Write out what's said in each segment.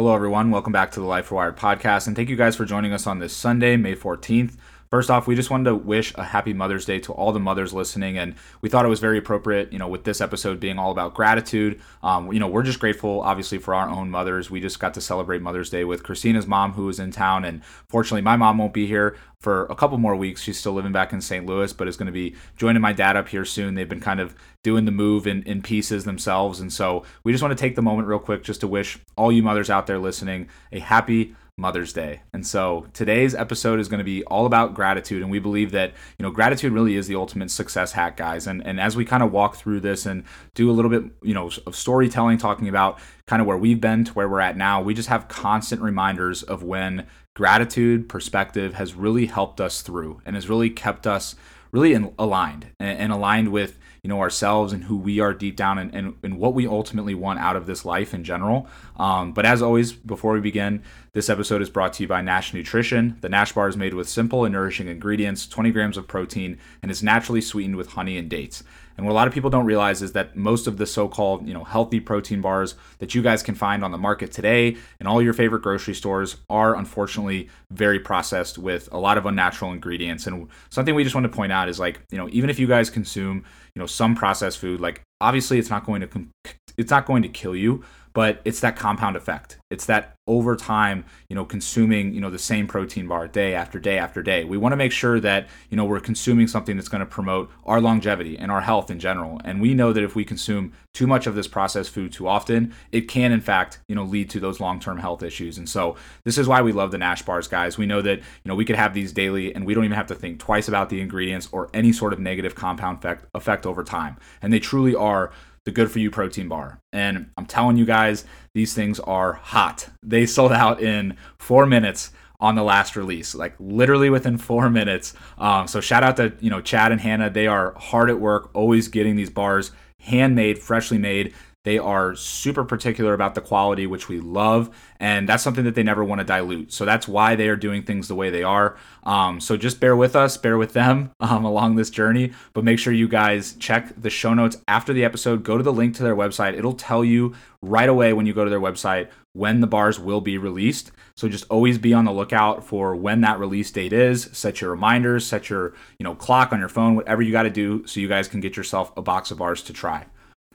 Hello, everyone. Welcome back to the Life Rewired podcast. And thank you guys for joining us on this Sunday, May 14th. First off, we just wanted to wish a happy Mother's Day to all the mothers listening, and we thought it was very appropriate, you know, with this episode being all about gratitude. Um, you know, we're just grateful, obviously, for our own mothers. We just got to celebrate Mother's Day with Kristina's mom, who was in town, and fortunately, my mom won't be here for a couple more weeks. She's still living back in St. Louis, but is going to be joining my dad up here soon. They've been kind of doing the move in, in pieces themselves, and so we just want to take the moment real quick just to wish all you mothers out there listening a happy Mother's Day. And so today's episode is going to be all about gratitude. And we believe that, you know, gratitude really is the ultimate success hack, guys. And, and as we kind of walk through this and do a little bit, you know, of storytelling, talking about kind of where we've been to where we're at now, we just have constant reminders of when gratitude perspective has really helped us through and has really kept us really in, aligned and, and aligned with you know ourselves and who we are deep down and, and, and what we ultimately want out of this life in general um, but as always before we begin this episode is brought to you by nash nutrition the nash bar is made with simple and nourishing ingredients 20 grams of protein and is naturally sweetened with honey and dates and what a lot of people don't realize is that most of the so-called, you know, healthy protein bars that you guys can find on the market today in all your favorite grocery stores are unfortunately very processed with a lot of unnatural ingredients. And something we just want to point out is like, you know, even if you guys consume, you know, some processed food, like obviously it's not going to it's not going to kill you, but it's that compound effect. It's that over time, you know, consuming, you know, the same protein bar day after day after day. We want to make sure that, you know, we're consuming something that's going to promote our longevity and our health in general. And we know that if we consume too much of this processed food too often, it can in fact, you know, lead to those long-term health issues. And so this is why we love the Nash bars, guys. We know that, you know, we could have these daily and we don't even have to think twice about the ingredients or any sort of negative compound effect, effect over time. And they truly are the Good For You protein bar. And I'm telling you guys, these things are hot. They sold out in four minutes on the last release, like literally within four minutes. Um, so shout out to you know Chad and Hannah. They are hard at work, always getting these bars handmade, freshly made. They are super particular about the quality, which we love, and that's something that they never want to dilute. So that's why they are doing things the way they are. Um, so just bear with us, bear with them um, along this journey, but make sure you guys check the show notes after the episode. Go to the link to their website. It'll tell you right away when you go to their website when the bars will be released. So just always be on the lookout for when that release date is. Set your reminders, set your you know clock on your phone, whatever you got to do, so you guys can get yourself a box of bars to try.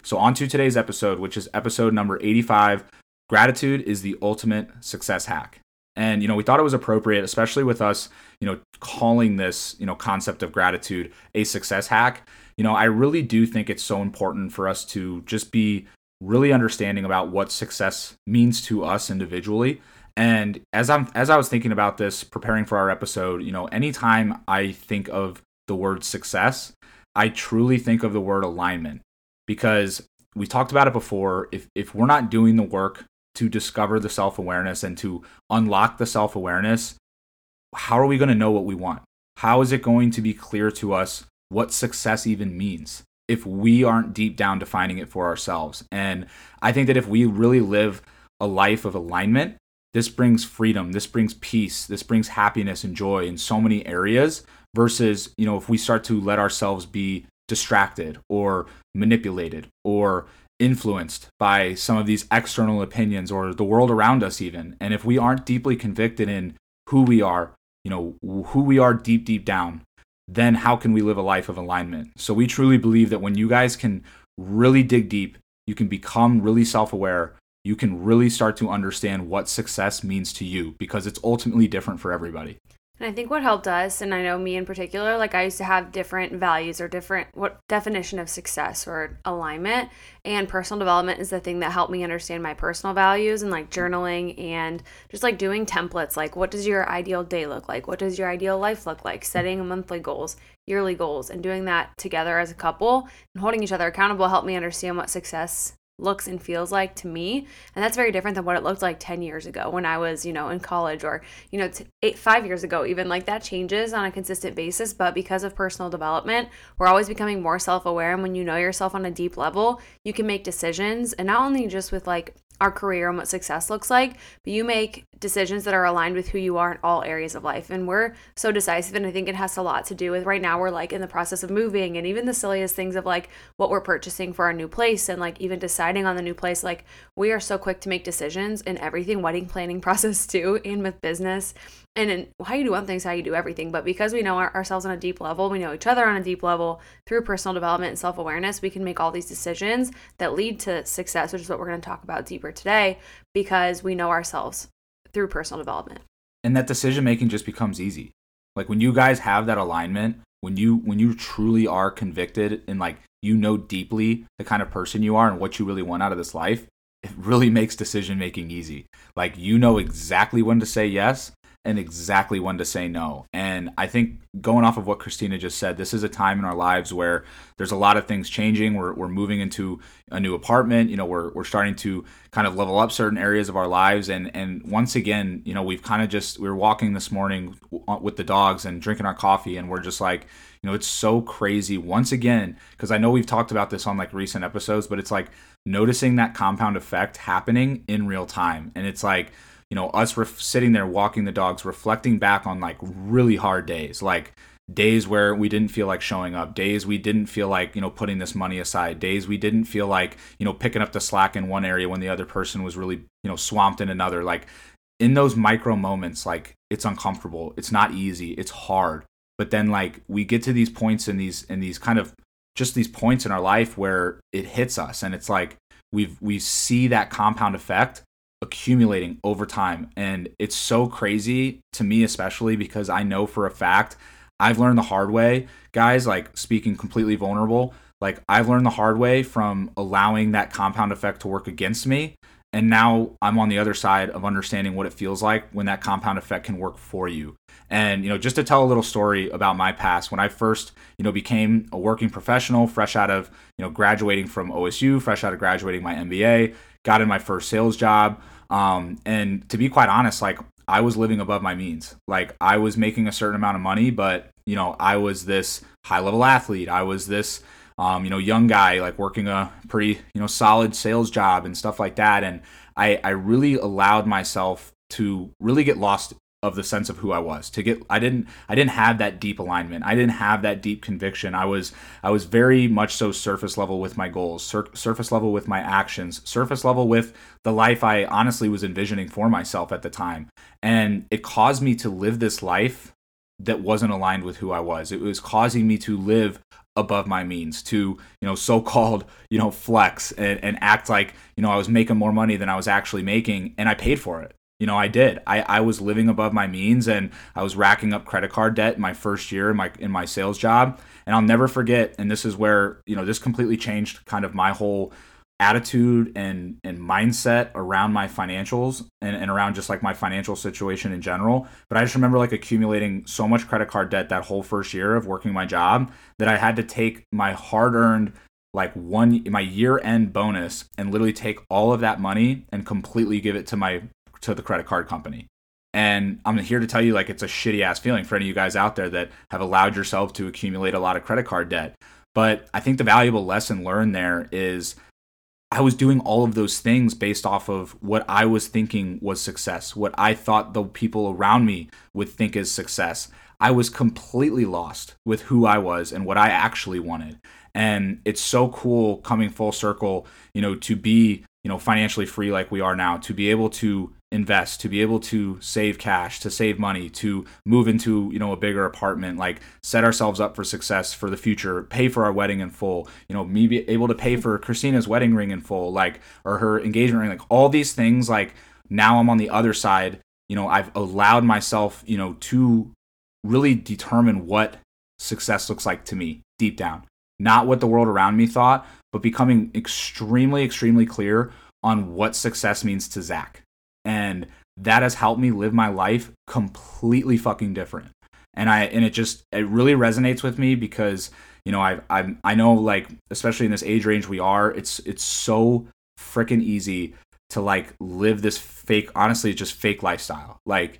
So, on to today's episode, which is episode number 85 Gratitude is the ultimate success hack. And, you know, we thought it was appropriate, especially with us, you know, calling this, you know, concept of gratitude a success hack. You know, I really do think it's so important for us to just be really understanding about what success means to us individually. And as I'm as I was thinking about this, preparing for our episode, you know, anytime I think of the word success, I truly think of the word alignment because we talked about it before. If if we're not doing the work to discover the self awareness and to unlock the self awareness, how are we going to know what we want? How is it going to be clear to us what success even means if we aren't deep down defining it for ourselves? And I think that if we really live a life of alignment, this brings freedom, this brings peace, this brings happiness and joy in so many areas versus, you know, if we start to let ourselves be distracted or manipulated or influenced by some of these external opinions or the world around us even. And if we aren't deeply convicted in who we are you know who we are deep deep down then how can we live a life of alignment? So we truly believe that when you guys can really dig deep you can become really self-aware you can really start to understand what success means to you because it's ultimately different for everybody and I think what helped us, and I know me in particular, like I used to have different values or different what definition of success or alignment. And personal development is the thing that helped me understand my personal values and like journaling and just like doing templates. Like, what does your ideal day look like? What does your ideal life look like? Setting monthly goals, yearly goals, and doing that together as a couple and holding each other accountable helped me understand what success looks and feels like to me and that's very different than what it looked like 10 years ago when i was you know in college or you know t- eight, five years ago even like that changes on a consistent basis but because of personal development we're always becoming more self-aware and when you know yourself on a deep level you can make decisions and not only just with like our career and what success looks like, but you make decisions that are aligned with who you are in all areas of life. And we're so decisive. And I think it has a lot to do with right now, we're like in the process of moving and even the silliest things of like what we're purchasing for our new place and like even deciding on the new place. Like we are so quick to make decisions in everything, wedding planning process too, and with business. And in how you do one thing's how you do everything. But because we know our, ourselves on a deep level, we know each other on a deep level through personal development and self awareness, we can make all these decisions that lead to success, which is what we're going to talk about deeper today because we know ourselves through personal development. And that decision making just becomes easy. Like when you guys have that alignment, when you when you truly are convicted and like you know deeply the kind of person you are and what you really want out of this life, it really makes decision making easy. Like you know exactly when to say yes and exactly when to say no. And I think going off of what Kristina just said, this is a time in our lives where there's a lot of things changing. We're, we're moving into a new apartment. You know, we're, we're starting to kind of level up certain areas of our lives. And, and once again, you know, we've kind of just, we were walking this morning with the dogs and drinking our coffee. And we're just like, you know, it's so crazy once again, because I know we've talked about this on like recent episodes, but it's like noticing that compound effect happening in real time. And it's like, you know us ref- sitting there walking the dogs reflecting back on like really hard days like days where we didn't feel like showing up days we didn't feel like you know putting this money aside days we didn't feel like you know picking up the slack in one area when the other person was really you know swamped in another like in those micro moments like it's uncomfortable it's not easy it's hard. But then like we get to these points in these in these kind of just these points in our life where it hits us and it's like we've we see that compound effect accumulating over time. And it's so crazy to me, especially because I know for a fact I've learned the hard way, guys, like speaking completely vulnerable. Like I've learned the hard way from allowing that compound effect to work against me. And now I'm on the other side of understanding what it feels like when that compound effect can work for you. And you know, just to tell a little story about my past, when I first, you know, became a working professional, fresh out of, you know, graduating from OSU, fresh out of graduating my MBA, got in my first sales job. Um, and to be quite honest, like I was living above my means. Like I was making a certain amount of money, but you know, I was this high level athlete. I was this, um, you know, young guy, like working a pretty, you know, solid sales job and stuff like that. And I, I really allowed myself to really get lost of the sense of who I was. To get I didn't I didn't have that deep alignment. I didn't have that deep conviction. I was I was very much so surface level with my goals, sur- surface level with my actions, surface level with the life I honestly was envisioning for myself at the time. And it caused me to live this life that wasn't aligned with who I was. It was causing me to live above my means to you know so-called you know flex and, and act like you know i was making more money than i was actually making and i paid for it you know, I did. I, I was living above my means and I was racking up credit card debt my first year in my in my sales job. And I'll never forget, and this is where, you know, this completely changed kind of my whole attitude and and mindset around my financials and, and around just like my financial situation in general. But I just remember like accumulating so much credit card debt that whole first year of working my job that I had to take my hard earned like one my year end bonus and literally take all of that money and completely give it to my to the credit card company. And I'm here to tell you, like, it's a shitty ass feeling for any of you guys out there that have allowed yourself to accumulate a lot of credit card debt. But I think the valuable lesson learned there is I was doing all of those things based off of what I was thinking was success, what I thought the people around me would think is success. I was completely lost with who I was and what I actually wanted. And it's so cool coming full circle, you know, to be, you know, financially free like we are now, to be able to invest to be able to save cash to save money to move into you know a bigger apartment like set ourselves up for success for the future pay for our wedding in full you know me be able to pay for kristina's wedding ring in full like or her engagement ring like all these things like now i'm on the other side you know i've allowed myself you know to really determine what success looks like to me deep down. Not what the world around me thought but becoming extremely extremely clear on what success means to zach and that has helped me live my life completely fucking different. And i and it just it really resonates with me because you know i i i know like especially in this age range we are it's it's so freaking easy to like live this fake honestly just fake lifestyle. Like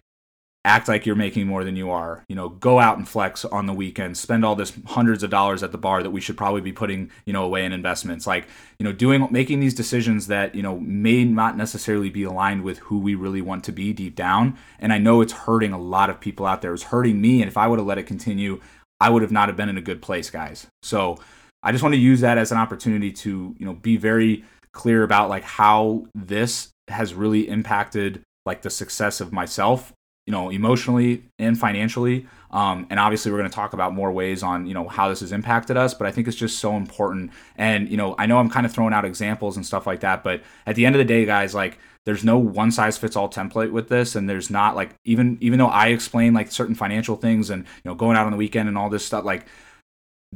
act like you're making more than you are. You know go out and flex on the weekend. Spend all this hundreds of dollars at the bar that we should probably be putting you know away in investments. Like you know doing making these decisions that you know may not necessarily be aligned with who we really want to be deep down. And i know it's hurting a lot of people out there. It's hurting me. And if i would have let it continue i would have not have been in a good place guys. So i just want to use that as an opportunity to you know be very clear about like how this has really impacted like the success of myself you know emotionally and financially. Um, and obviously we're going to talk about more ways on you know how this has impacted us but i think it's just so important. And you know i know i'm kind of throwing out examples and stuff like that but at the end of the day guys like there's no one size fits all template with this and there's not like even even though i explain like certain financial things and you know going out on the weekend and all this stuff like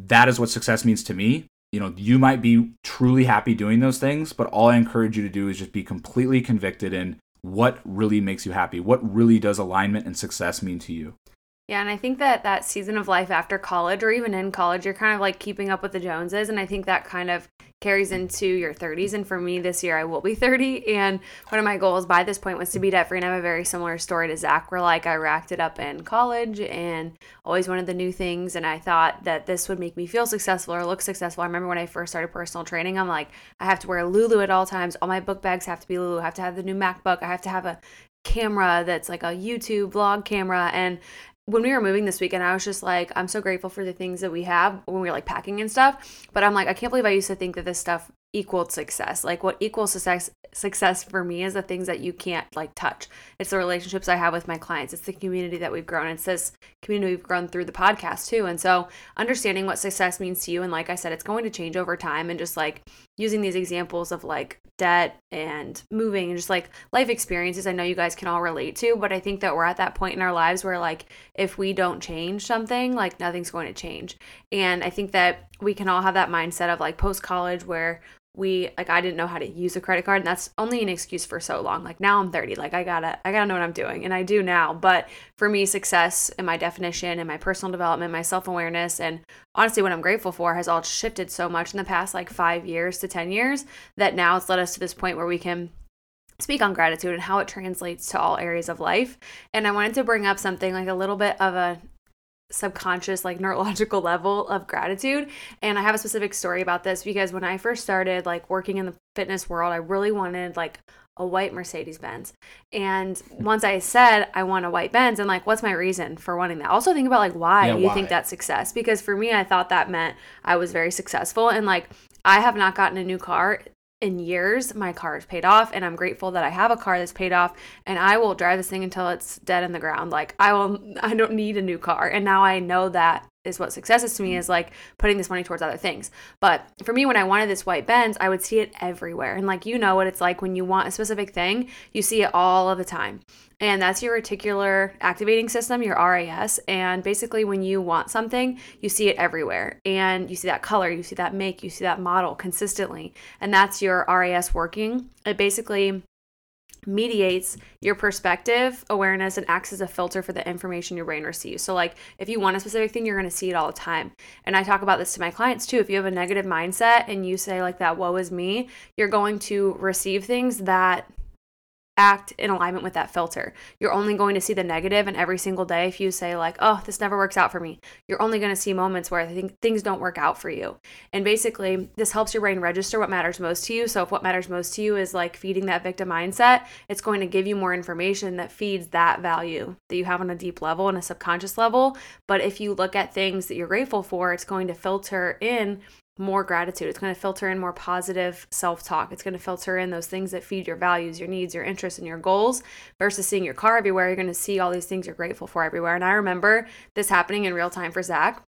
that is what success means to me. You know you might be truly happy doing those things but all i encourage you to do is just be completely convicted in what really makes you happy? What really does alignment and success mean to you yeah, and I think that that season of life after college or even in college, you're kind of like keeping up with the Joneses. And I think that kind of carries into your 30s. And for me this year, I will be 30. And one of my goals by this point was to be debt free. And I have a very similar story to Zach, where like I racked it up in college and always wanted the new things. And I thought that this would make me feel successful or look successful. I remember when I first started personal training, I'm like, I have to wear Lulu at all times. All my book bags have to be Lulu. I have to have the new MacBook. I have to have a camera that's like a YouTube vlog camera. And when we were moving this weekend, I was just like, I'm so grateful for the things that we have when we were like packing and stuff. But I'm like, I can't believe I used to think that this stuff equaled success. Like what equals success success for me is the things that you can't like touch. It's the relationships I have with my clients. It's the community that we've grown. It's this community we've grown through the podcast too. And so understanding what success means to you and like I said, it's going to change over time and just like using these examples of like debt and moving and just like life experiences I know you guys can all relate to, but I think that we're at that point in our lives where like if we don't change something, like nothing's going to change. And I think that we can all have that mindset of like post college where we like I didn't know how to use a credit card and that's only an excuse for so long. Like now I'm 30, like I got to I got to know what I'm doing and I do now. But for me success in my definition and my personal development, my self-awareness and honestly what I'm grateful for has all shifted so much in the past like 5 years to 10 years that now it's led us to this point where we can speak on gratitude and how it translates to all areas of life. And I wanted to bring up something like a little bit of a subconscious like neurological level of gratitude. And i have a specific story about this because when i first started like working in the fitness world i really wanted like a white mercedes benz. And hmm. once i said i want a white benz and like what's my reason for wanting that? Also think about like why yeah, you why? think that's success. Because for me i thought that meant i was very successful. And like i have not gotten a new car in years my car is paid off and i'm grateful that i have a car that's paid off and i will drive this thing until it's dead in the ground. Like i will i don't need a new car. And now i know that is what success is to me is like putting this money towards other things. But for me, when I wanted this white Benz, I would see it everywhere. And like, you know what it's like when you want a specific thing, you see it all of the time. And that's your reticular activating system, your RAS. And basically, when you want something, you see it everywhere. And you see that color, you see that make, you see that model consistently. And that's your RAS working. It basically mediates your perspective awareness and acts as a filter for the information your brain receives. So, like, if you want a specific thing, you're going to see it all the time. And I talk about this to my clients too. If you have a negative mindset and you say, like, that woe is me, you're going to receive things that act in alignment with that filter. You're only going to see the negative and every single day if you say like, "Oh, this never works out for me." You're only going to see moments where I think things don't work out for you. And basically, this helps your brain register what matters most to you. So if what matters most to you is like feeding that victim mindset, it's going to give you more information that feeds that value that you have on a deep level and a subconscious level. But if you look at things that you're grateful for, it's going to filter in more gratitude. It's going to filter in more positive self talk. It's going to filter in those things that feed your values, your needs, your interests, and your goals versus seeing your car everywhere. You're going to see all these things you're grateful for everywhere. And I remember this happening in real time for Zach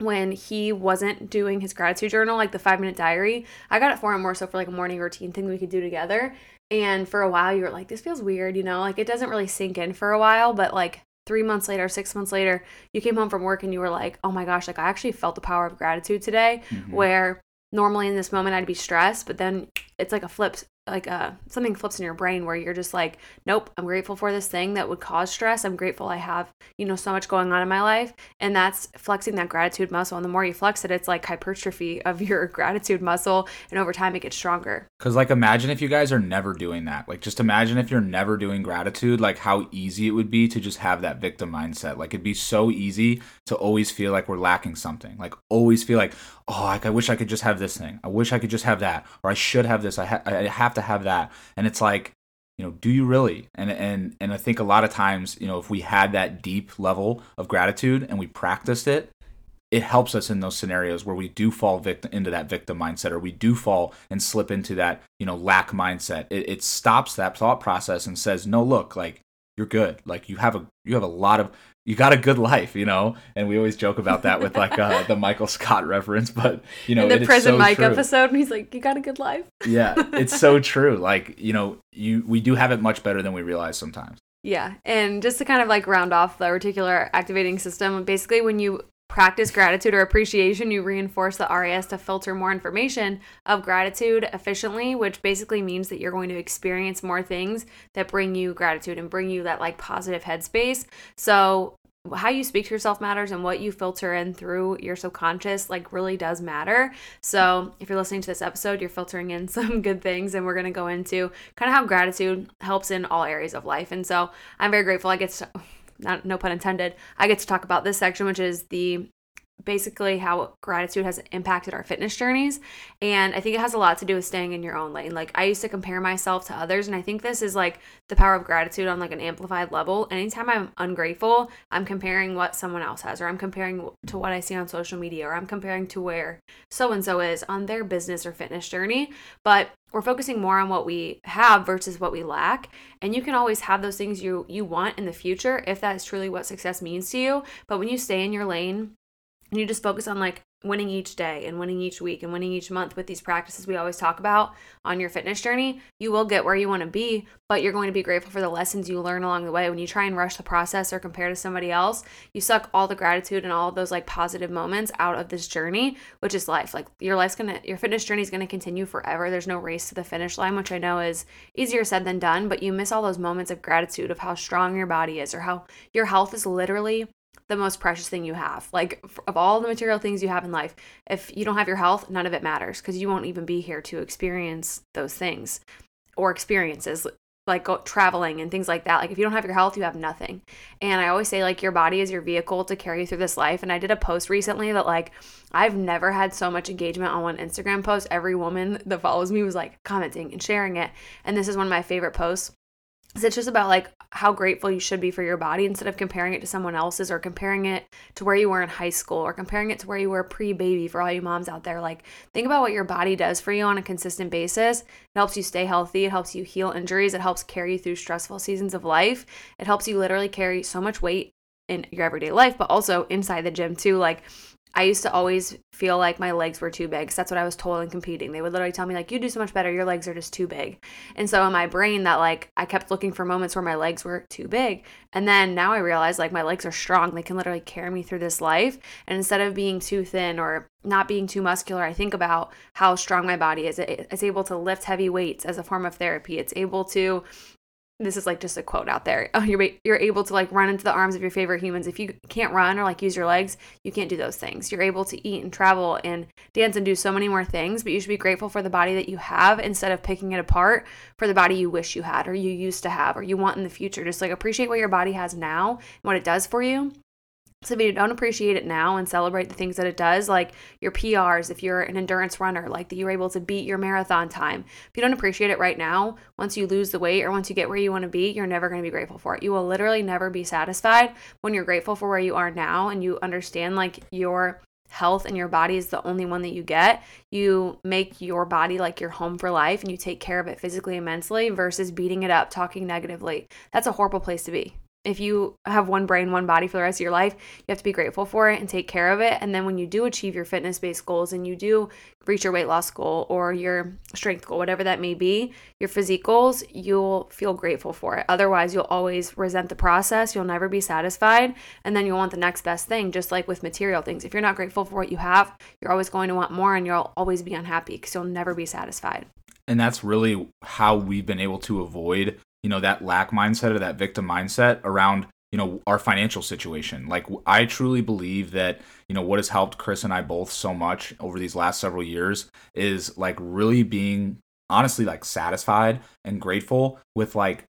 when he wasn't doing his gratitude journal, like the five minute diary. I got it for him more so for like a morning routine thing we could do together. And for a while, you were like, this feels weird, you know, like it doesn't really sink in for a while, but like three months later, six months later, you came home from work and you were like, oh my gosh, like I actually felt the power of gratitude today. Mm-hmm. Where normally in this moment I'd be stressed, but then it's like a flip like uh, something flips in your brain where you're just like, nope, I'm grateful for this thing that would cause stress. I'm grateful I have, you know, so much going on in my life. And that's flexing that gratitude muscle. And the more you flex it, it's like hypertrophy of your gratitude muscle. And over time, it gets stronger. Cause like imagine if you guys are never doing that. Like just imagine if you're never doing gratitude, like how easy it would be to just have that victim mindset. Like it'd be so easy to always feel like we're lacking something. Like always feel like, oh, like I wish I could just have this thing. I wish I could just have that, or I should have this. I, ha- I have to have that. And it's like, you know, do you really? And and and I think a lot of times, you know, if we had that deep level of gratitude and we practiced it, it helps us in those scenarios where we do fall victim into that victim mindset or we do fall and slip into that you know lack mindset it, it stops that thought process and says no look like you're good like you have a you have a lot of you got a good life you know and we always joke about that with like uh, the michael scott reference but you know in the prison so mike true. episode he's like you got a good life yeah it's so true like you know you we do have it much better than we realize sometimes yeah. And just to kind of like round off the reticular activating system, basically when you practice gratitude or appreciation, you reinforce the RAS to filter more information of gratitude efficiently, which basically means that you're going to experience more things that bring you gratitude and bring you that like positive headspace. So, how you speak to yourself matters and what you filter in through your subconscious like really does matter. So, if you're listening to this episode, you're filtering in some good things and we're going to go into kind of how gratitude helps in all areas of life. And so, I'm very grateful I get to not no pun intended, I get to talk about this section, which is the basically how gratitude has impacted our fitness journeys. And I think it has a lot to do with staying in your own lane. Like I used to compare myself to others, and I think this is like the power of gratitude on like an amplified level. Anytime I'm ungrateful, I'm comparing what someone else has, or I'm comparing to what I see on social media, or I'm comparing to where so and so is on their business or fitness journey. But we're focusing more on what we have versus what we lack and you can always have those things you you want in the future if that is truly what success means to you but when you stay in your lane and you just focus on like winning each day and winning each week and winning each month with these practices we always talk about on your fitness journey, you will get where you want to be, but you're going to be grateful for the lessons you learn along the way. When you try and rush the process or compare to somebody else, you suck all the gratitude and all those like positive moments out of this journey, which is life. Like your life's gonna, your fitness journey is gonna continue forever. There's no race to the finish line, which I know is easier said than done, but you miss all those moments of gratitude of how strong your body is or how your health is literally the most precious thing you have. Like of all the material things you have in life, if you don't have your health, none of it matters because you won't even be here to experience those things or experiences like go, traveling and things like that. Like if you don't have your health, you have nothing. And I always say like your body is your vehicle to carry you through this life. And I did a post recently that like I've never had so much engagement on one Instagram post. Every woman that follows me was like commenting and sharing it. And this is one of my favorite posts it's just about like how grateful you should be for your body instead of comparing it to someone else's or comparing it to where you were in high school or comparing it to where you were pre-baby for all you moms out there. Like think about what your body does for you on a consistent basis. It helps you stay healthy. It helps you heal injuries. It helps carry you through stressful seasons of life. It helps you literally carry so much weight in your everyday life but also inside the gym too. Like I used to always feel like my legs were too big. that's what I was told in competing. They would literally tell me like, "You do so much better. Your legs are just too big." And so in my brain, that like I kept looking for moments where my legs were too big. And then now I realize like my legs are strong. They can literally carry me through this life. And instead of being too thin or not being too muscular, I think about how strong my body is. It's able to lift heavy weights as a form of therapy. It's able to this is like just a quote out there. Oh, you're you're able to like run into the arms of your favorite humans. If you can't run or like use your legs, you can't do those things. You're able to eat and travel and dance and do so many more things, but you should be grateful for the body that you have instead of picking it apart for the body you wish you had or you used to have or you want in the future. Just like appreciate what your body has now and what it does for you so if you don't appreciate it now and celebrate the things that it does, like your PRs, if you're an endurance runner, like that you're able to beat your marathon time, if you don't appreciate it right now, once you lose the weight or once you get where you want to be, you're never going to be grateful for it. You will literally never be satisfied when you're grateful for where you are now and you understand like your health and your body is the only one that you get. You make your body like your home for life and you take care of it physically and mentally versus beating it up, talking negatively. That's a horrible place to be if you have one brain, one body for the rest of your life, you have to be grateful for it and take care of it. And then when you do achieve your fitness based goals and you do reach your weight loss goal or your strength goal, whatever that may be, your physique goals, you'll feel grateful for it. Otherwise, you'll always resent the process. You'll never be satisfied. And then you'll want the next best thing, just like with material things. If you're not grateful for what you have, you're always going to want more and you'll always be unhappy because you'll never be satisfied. and that's really how we've been able to avoid you know that lack mindset or that victim mindset around you know our financial situation. Like i truly believe that you know what has helped kris and i both so much over these last several years is like really being honestly like satisfied and grateful with like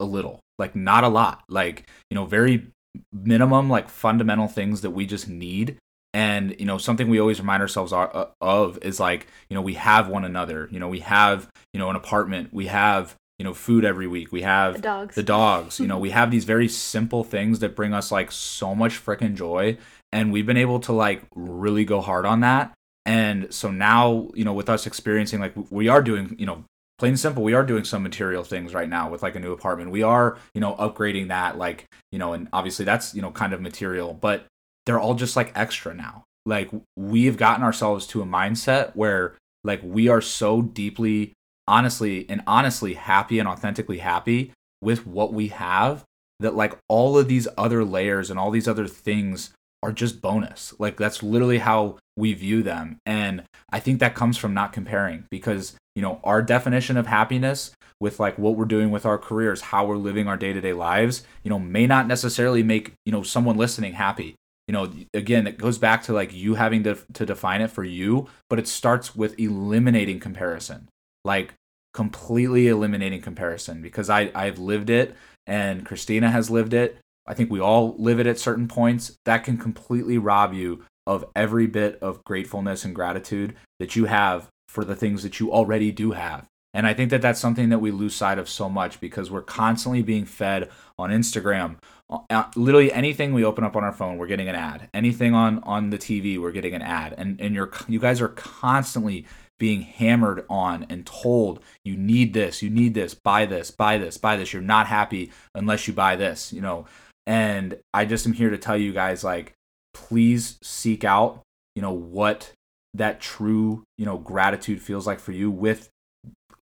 a little like not a lot. Like you know very minimum like fundamental things that we just need. And you know something we always remind ourselves uh, of is like you know we have one another. You know we have you know an apartment. We have you know food every week. We have the dogs. the dogs you know we have these very simple things that bring us like so much freaking joy and we've been able to like really go hard on that. And so now you know with us experiencing like we are doing you know plain and simple we are doing some material things right now with like a new apartment. We are you know upgrading that like you know and obviously that's you know kind of material but they're all just like extra now. Like we've gotten ourselves to a mindset where like we are so deeply honestly and honestly happy and authentically happy with what we have that like all of these other layers and all these other things are just bonus. Like that's literally how we view them. And I think that comes from not comparing because, you know, our definition of happiness with like what we're doing with our careers, how we're living our day-to-day lives, you know, may not necessarily make, you know, someone listening happy. You know, again, it goes back to like you having to to define it for you, but it starts with eliminating comparison. Like completely eliminating comparison because I I've lived it and Kristina has lived it. I think we all live it at certain points. That can completely rob you of every bit of gratefulness and gratitude that you have for the things that you already do have. And I think that that's something that we lose sight of so much because we're constantly being fed on Instagram. Uh, literally anything we open up on our phone, we're getting an ad. Anything on on the TV, we're getting an ad. And and you're you guys are constantly being hammered on and told you need this, you need this, buy this, buy this, buy this. You're not happy unless you buy this, you know. And I just am here to tell you guys like please seek out, you know, what that true, you know, gratitude feels like for you with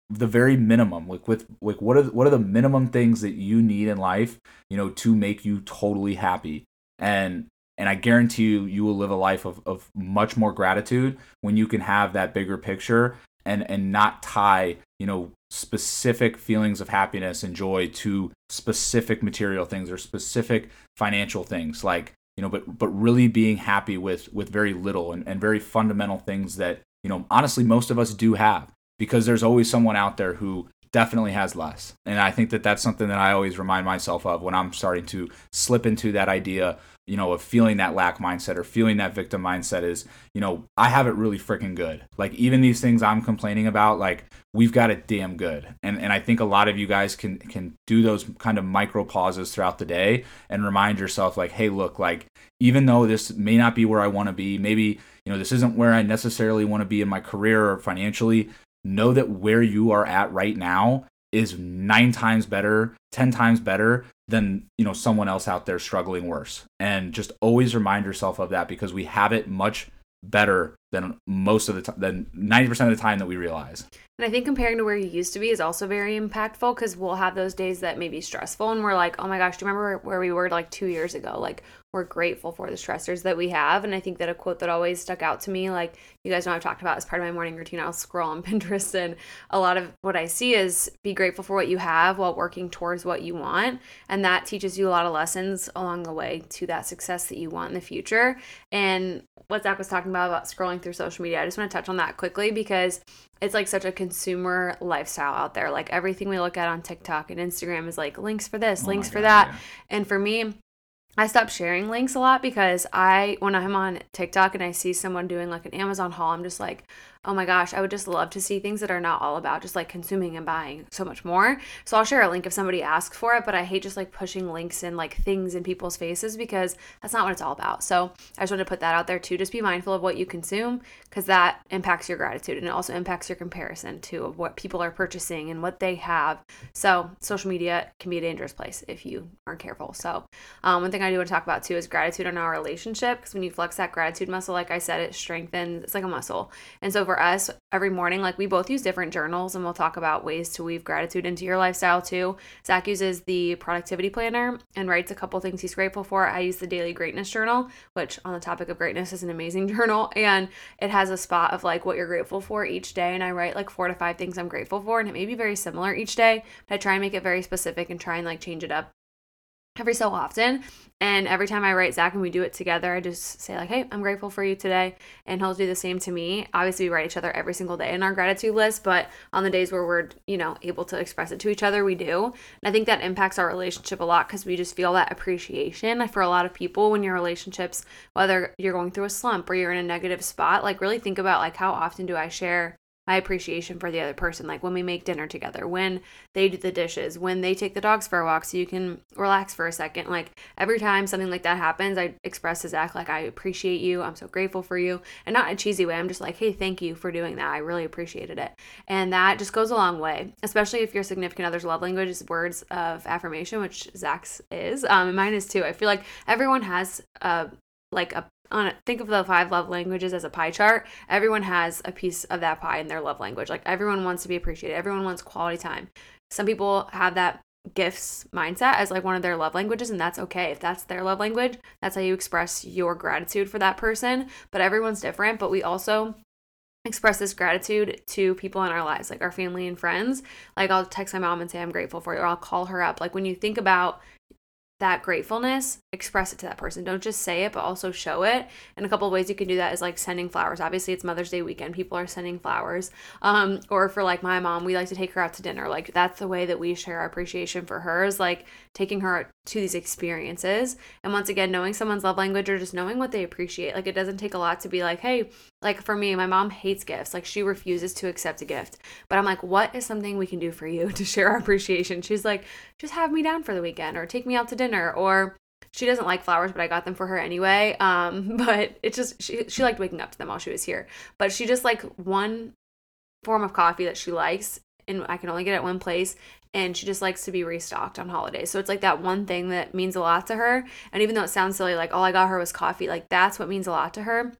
the very minimum like with like what are what are the minimum things that you need in life you know to make you totally happy and and I guarantee you, you will live a life of, of much more gratitude when you can have that bigger picture and, and not tie, you know, specific feelings of happiness and joy to specific material things or specific financial things. Like, you know, but but really being happy with with very little and, and very fundamental things that, you know, honestly most of us do have because there's always someone out there who definitely has less. And I think that that's something that I always remind myself of when I'm starting to slip into that idea you know, of feeling that lack mindset or feeling that victim mindset is, you know, I have it really freaking good. Like even these things I'm complaining about, like we've got it damn good. And and I think a lot of you guys can can do those kind of micro pauses throughout the day and remind yourself like, hey, look, like even though this may not be where I want to be, maybe, you know, this isn't where I necessarily want to be in my career or financially, know that where you are at right now is nine times better, 10 times better than, you know, someone else out there struggling worse. And just always remind yourself of that because we have it much better than most of the time, than 90% of the time that we realize. And I think comparing to where you used to be is also very impactful because we'll have those days that may be stressful and we're like, oh my gosh, do you remember where we were like two years ago? Like, we're grateful for the stressors that we have. And I think that a quote that always stuck out to me, like you guys know I've talked about as part of my morning routine, I'll scroll on Pinterest and a lot of what I see is be grateful for what you have while working towards what you want. And that teaches you a lot of lessons along the way to that success that you want in the future. And what Zach was talking about about scrolling through social media, I just want to touch on that quickly because it's like such a consumer lifestyle out there. Like everything we look at on TikTok and Instagram is like links for this, oh links for God, that. Yeah. And for me, I stopped sharing links a lot because I, when I'm on TikTok and I see someone doing like an Amazon haul, I'm just like, oh my gosh, I would just love to see things that are not all about just like consuming and buying so much more. So I'll share a link if somebody asks for it, but I hate just like pushing links and like things in people's faces because that's not what it's all about. So I just wanted to put that out there too. Just be mindful of what you consume because that impacts your gratitude and it also impacts your comparison too of what people are purchasing and what they have. So social media can be a dangerous place if you aren't careful. So um, one thing I do want to talk about too is gratitude in our relationship because when you flex that gratitude muscle, like I said, it strengthens. It's like a muscle, and so for for us every morning, like we both use different journals and we'll talk about ways to weave gratitude into your lifestyle too. Zach uses the productivity planner and writes a couple things he's grateful for. I use the daily greatness journal, which on the topic of greatness is an amazing journal. And it has a spot of like what you're grateful for each day. And I write like four to five things I'm grateful for. And it may be very similar each day, but I try and make it very specific and try and like change it up every so often. And every time I write Zach and we do it together, I just say, like, hey, I'm grateful for you today. And he'll do the same to me. Obviously, we write each other every single day in our gratitude list, but on the days where we're, you know, able to express it to each other, we do. And I think that impacts our relationship a lot because we just feel that appreciation. For a lot of people, when your relationships, whether you're going through a slump or you're in a negative spot, like really think about like how often do I share my appreciation for the other person. Like when we make dinner together, when they do the dishes, when they take the dogs for a walk so you can relax for a second. Like every time something like that happens, I express to Zach, like, I appreciate you. I'm so grateful for you. And not in a cheesy way. I'm just like, hey, thank you for doing that. I really appreciated it. And that just goes a long way, especially if your significant other's love language is words of affirmation, which Zach's is. Um, and mine is too. I feel like everyone has a like a on think of the five love languages as a pie chart. Everyone has a piece of that pie in their love language. Like everyone wants to be appreciated. Everyone wants quality time. Some people have that gifts mindset as like one of their love languages and that's okay. If that's their love language that's how you express your gratitude for that person. But everyone's different. But we also express this gratitude to people in our lives like our family and friends. Like i'll text my mom and say i'm grateful for you or i'll call her up. Like when you think about that gratefulness, express it to that person. Don't just say it, but also show it. And a couple ways you can do that is like sending flowers. Obviously, it's Mother's Day weekend. People are sending flowers. Um, or for like my mom, we like to take her out to dinner. Like that's the way that we share our appreciation for her is like taking her to these experiences. And once again, knowing someone's love language or just knowing what they appreciate. Like it doesn't take a lot to be like, hey, like for me, my mom hates gifts. Like she refuses to accept a gift. But I'm like, what is something we can do for you to share our appreciation? She's like, just have me down for the weekend or take me out to dinner or she doesn't like flowers, but I got them for her anyway. Um, but it's just she she liked waking up to them while she was here. But she just like one form of coffee that she likes and I can only get it one place and she just likes to be restocked on holidays. So it's like that one thing that means a lot to her. And even though it sounds silly, like all I got her was coffee, like that's what means a lot to her.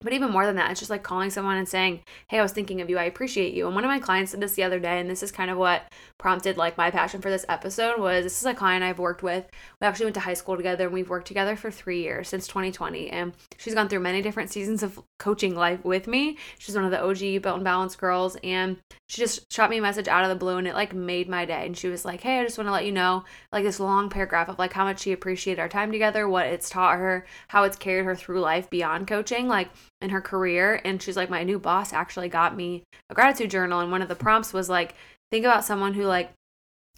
But even more than that, it's just like calling someone and saying, Hey, I was thinking of you. I appreciate you. And one of my clients did this the other day, and this is kind of what prompted like my passion for this episode was this is a client I've worked with. We actually went to high school together and we've worked together for three years since 2020. And she's gone through many different seasons of coaching life with me. She's one of the OG Built and Balanced girls. And she just shot me a message out of the blue and it like made my day. And she was like, Hey, I just want to let you know, like this long paragraph of like how much she appreciated our time together, what it's taught her, how it's carried her through life beyond coaching. Like in her career and she's like my new boss actually got me a gratitude journal and one of the prompts was like think about someone who like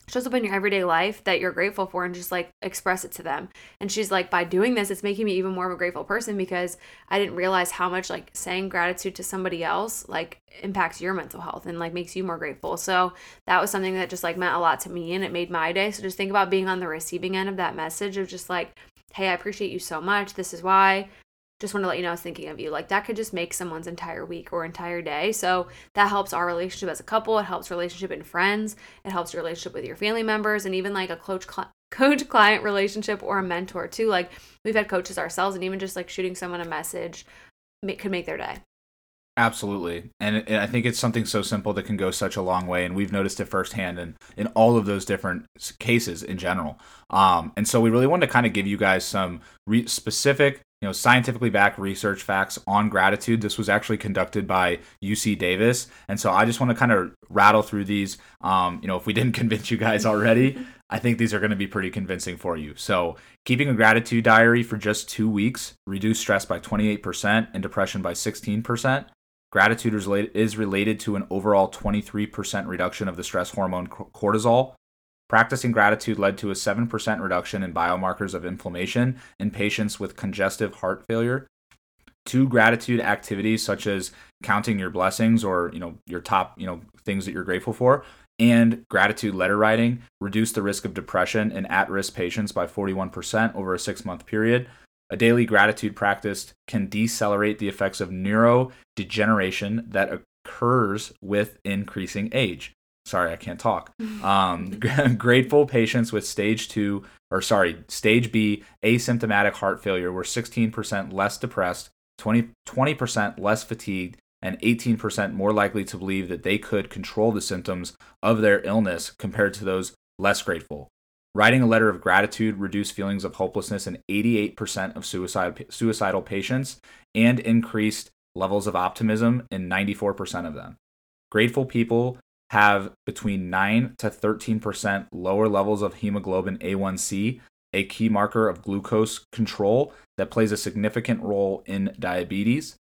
shows up in your everyday life that you're grateful for and just like express it to them. And she's like, by doing this, it's making me even more of a grateful person because I didn't realize how much like saying gratitude to somebody else like impacts your mental health and like makes you more grateful. So that was something that just like meant a lot to me and it made my day. So just think about being on the receiving end of that message of just like, hey, I appreciate you so much. This is why just want to let you know I was thinking of you. Like that could just make someone's entire week or entire day. So that helps our relationship as a couple. It helps relationship in friends. It helps your relationship with your family members and even like a coach coach client relationship or a mentor too. Like we've had coaches ourselves and even just like shooting someone a message could make their day. Absolutely. And, I think it's something so simple that can go such a long way. And we've noticed it firsthand in, in all of those different cases in general. Um, and so we really wanted to kind of give you guys some re- specific you know scientifically backed research facts on gratitude. This was actually conducted by uc davis. And so i just want to kind of rattle through these. Um, you know if we didn't convince you guys already i think these are going to be pretty convincing for you. So keeping a gratitude diary for just two weeks reduced stress by 28% and depression by 16% gratitude is related to an overall 23% reduction of the stress hormone cortisol Practicing gratitude led to a 7% reduction in biomarkers of inflammation in patients with congestive heart failure. Two gratitude activities such as counting your blessings or, you know, your top, you know, things that you're grateful for and gratitude letter writing reduced the risk of depression in at-risk patients by 41% over a 6-month period. A daily gratitude practice can decelerate the effects of neurodegeneration that occurs with increasing age sorry, I can't talk. Um, grateful patients with stage two, or sorry, stage B asymptomatic heart failure were 16% less depressed, 20, 20% less fatigued, and 18% more likely to believe that they could control the symptoms of their illness compared to those less grateful. Writing a letter of gratitude reduced feelings of hopelessness in 88% of suicide, suicidal patients and increased levels of optimism in 94% of them. Grateful people have between 9 to 13% lower levels of hemoglobin A1C, a key marker of glucose control that plays a significant role in diabetes.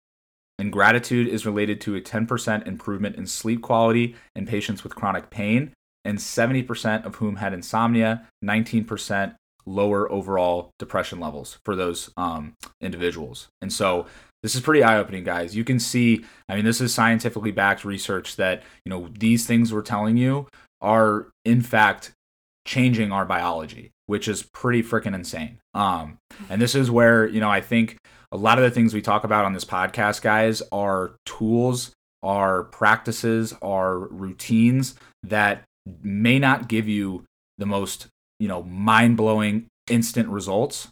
And gratitude is related to a 10% improvement in sleep quality in patients with chronic pain, and 70% of whom had insomnia, 19% lower overall depression levels for those um, individuals. And so this is pretty eye-opening guys. You can see i mean this is scientifically backed research that you know these things we're telling you are in fact changing our biology which is pretty freaking insane. Um and this is where you know i think a lot of the things we talk about on this podcast guys are tools are practices are routines that may not give you the most you know mind-blowing instant results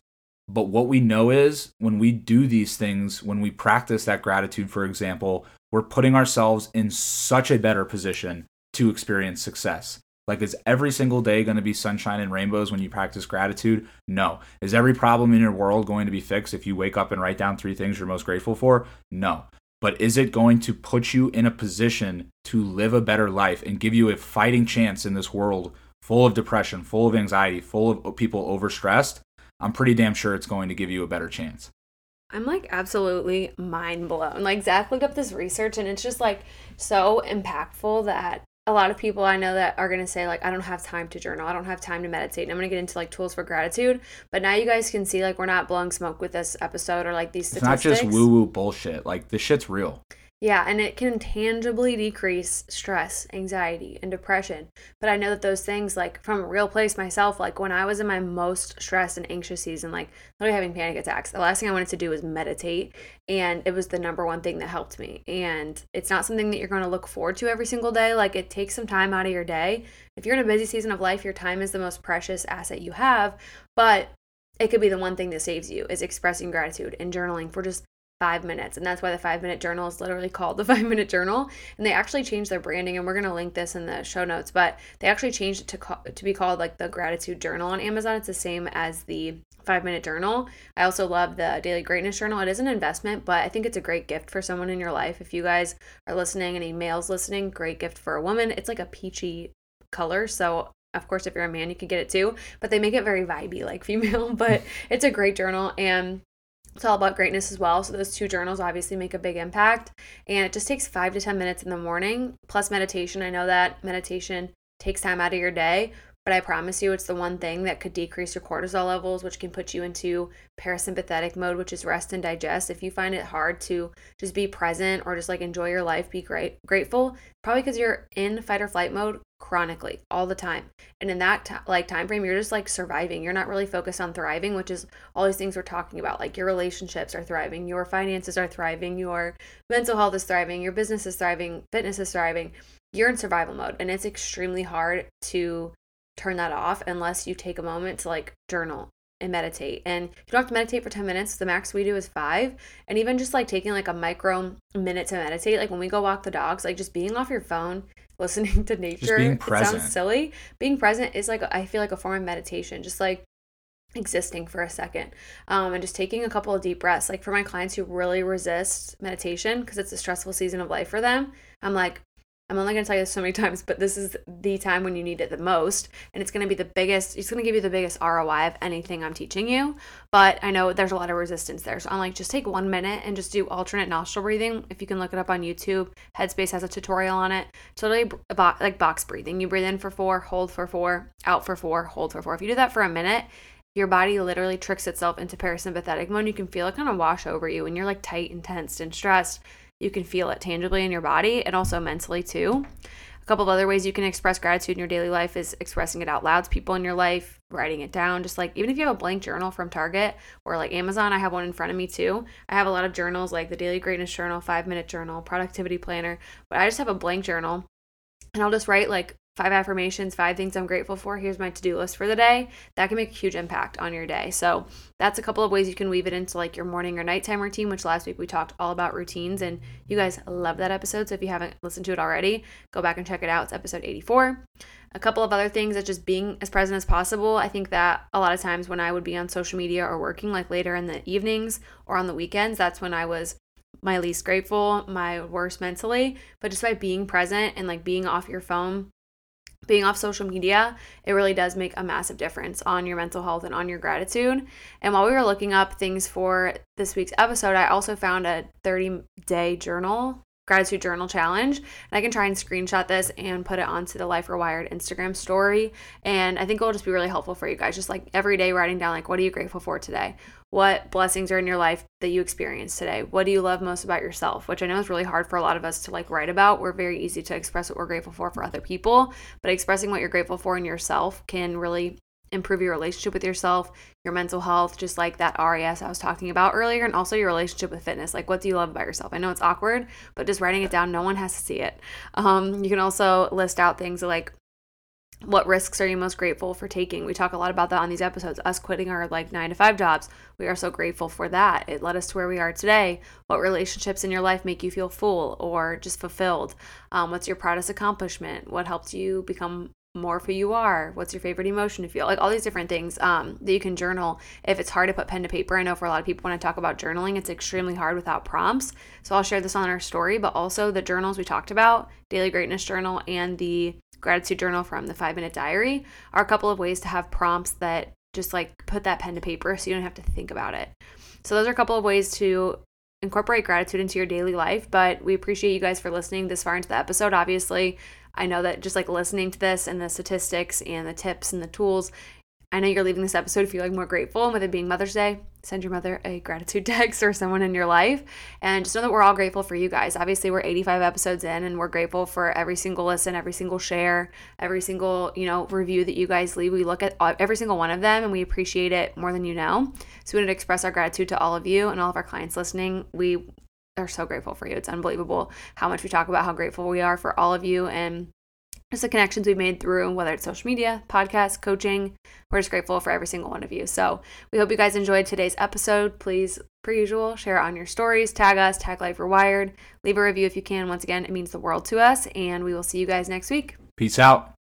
but what we know is when we do these things, when we practice that gratitude, for example, we're putting ourselves in such a better position to experience success. Like, is every single day going to be sunshine and rainbows when you practice gratitude? No. Is every problem in your world going to be fixed if you wake up and write down three things you're most grateful for? No. But is it going to put you in a position to live a better life and give you a fighting chance in this world full of depression, full of anxiety, full of people overstressed? I'm pretty damn sure it's going to give you a better chance. I'm like absolutely mind blown. Like Zach looked up this research and it's just like so impactful that a lot of people I know that are gonna say like I don't have time to journal, I don't have time to meditate, and I'm gonna get into like tools for gratitude. But now you guys can see like we're not blowing smoke with this episode or like these statistics. It's not just woo woo bullshit. Like this shit's real. Yeah, and it can tangibly decrease stress, anxiety, and depression. But I know that those things, like from a real place myself, like when I was in my most stressed and anxious season, like literally having panic attacks, the last thing I wanted to do was meditate. And it was the number one thing that helped me. And it's not something that you're going to look forward to every single day. Like it takes some time out of your day. If you're in a busy season of life, your time is the most precious asset you have. But it could be the one thing that saves you is expressing gratitude and journaling for just five minutes. And that's why the five minute journal is literally called the five minute journal. And they actually changed their branding, and we're going to link this in the show notes, but they actually changed it to, call, to be called like the gratitude journal on Amazon. It's the same as the five minute journal. I also love the daily greatness journal. It is an investment, but I think it's a great gift for someone in your life. If you guys are listening, any males listening, great gift for a woman. It's like a peachy color. So of course, if you're a man, you can get it too, but they make it very vibey like female. But it's a great journal. And it's all about greatness as well. So those two journals obviously make a big impact. And it just takes five to 10 minutes in the morning, plus meditation. I know that meditation takes time out of your day, but I promise you it's the one thing that could decrease your cortisol levels, which can put you into parasympathetic mode, which is rest and digest. If you find it hard to just be present or just like enjoy your life, be great grateful, probably because you're in fight or flight mode chronically all the time. And in that t- like time frame you're just like surviving. You're not really focused on thriving which is all these things we're talking about. Like your relationships are thriving your finances are thriving your mental health is thriving your business is thriving fitness is thriving. You're in survival mode and it's extremely hard to turn that off unless you take a moment to like journal and meditate. And you don't have to meditate for 10 minutes. The max we do is five. And even just like taking like a micro minute to meditate, like when we go walk the dogs, like just being off your phone, listening to nature. It sounds silly. Being present is like, I feel like a form of meditation, just like existing for a second um, and just taking a couple of deep breaths. Like for my clients who really resist meditation because it's a stressful season of life for them, I'm like, I'm only going to tell you this so many times, but this is the time when you need it the most. And it's going to be the biggest, it's going to give you the biggest ROI of anything I'm teaching you. But I know there's a lot of resistance there. So I'm like, just take one minute and just do alternate nostril breathing. If you can look it up on YouTube, Headspace has a tutorial on it. Totally like box breathing. You breathe in for four, hold for four, out for four, hold for four. If you do that for a minute, your body literally tricks itself into parasympathetic mode. You can feel it kind of wash over you and you're like tight and tensed and stressed you can feel it tangibly in your body and also mentally too. A couple of other ways you can express gratitude in your daily life is expressing it out loud to people in your life, writing it down. Just like even if you have a blank journal from Target or like Amazon, I have one in front of me too. I have a lot of journals like the Daily Greatness Journal, Five Minute Journal, Productivity Planner, but I just have a blank journal and I'll just write like five affirmations, five things I'm grateful for. Here's my to do list for the day. That can make a huge impact on your day. So, that's a couple of ways you can weave it into like your morning or nighttime routine, which last week we talked all about routines. And you guys love that episode. So, if you haven't listened to it already, go back and check it out. It's episode 84. A couple of other things that just being as present as possible. I think that a lot of times when I would be on social media or working like later in the evenings or on the weekends, that's when I was my least grateful, my worst mentally. But just by being present and like being off your phone being off social media, it really does make a massive difference on your mental health and on your gratitude. And while we were looking up things for this week's episode, I also found a 30 day journal, gratitude journal challenge. And I can try and screenshot this and put it onto the Life Rewired Instagram story. And I think it'll just be really helpful for you guys. Just like every day writing down, like, what are you grateful for today? What blessings are in your life that you experience today? What do you love most about yourself? Which i know is really hard for a lot of us to like write about. We're very easy to express what we're grateful for for other people but expressing what you're grateful for in yourself can really improve your relationship with yourself your mental health just like that res i was talking about earlier and also your relationship with fitness. Like what do you love about yourself? I know it's awkward but just writing it down no one has to see it. Um, you can also list out things like what risks are you most grateful for taking? We talk a lot about that on these episodes. Us quitting our like nine to five jobs. We are so grateful for that. It led us to where we are today. What relationships in your life make you feel full or just fulfilled? Um, what's your proudest accomplishment? What helped you become more who you are? What's your favorite emotion to feel? Like all these different things um, that you can journal. If it's hard to put pen to paper, I know for a lot of people when I talk about journaling, it's extremely hard without prompts. So I'll share this on our story, but also the journals we talked about, Daily Greatness Journal and the gratitude journal from the five minute diary are a couple of ways to have prompts that just like put that pen to paper so you don't have to think about it. So, those are a couple of ways to incorporate gratitude into your daily life. But we appreciate you guys for listening this far into the episode. Obviously, I know that just like listening to this and the statistics and the tips and the tools, I know you're leaving this episode feeling more grateful. And with it being Mother's Day, send your mother a gratitude text or someone in your life. And just know that we're all grateful for you guys. Obviously, we're 85 episodes in and we're grateful for every single listen, every single share, every single, you know, review that you guys leave. We look at every single one of them and we appreciate it more than you know. So we wanted to express our gratitude to all of you and all of our clients listening. We are so grateful for you. It's unbelievable how much we talk about how grateful we are for all of you and just the connections we've made through whether it's social media, podcast, coaching. We're just grateful for every single one of you. So we hope you guys enjoyed today's episode. Please, per usual, share on your stories, tag us, tag Life Rewired, leave a review if you can. Once again, it means the world to us, and we will see you guys next week. Peace out.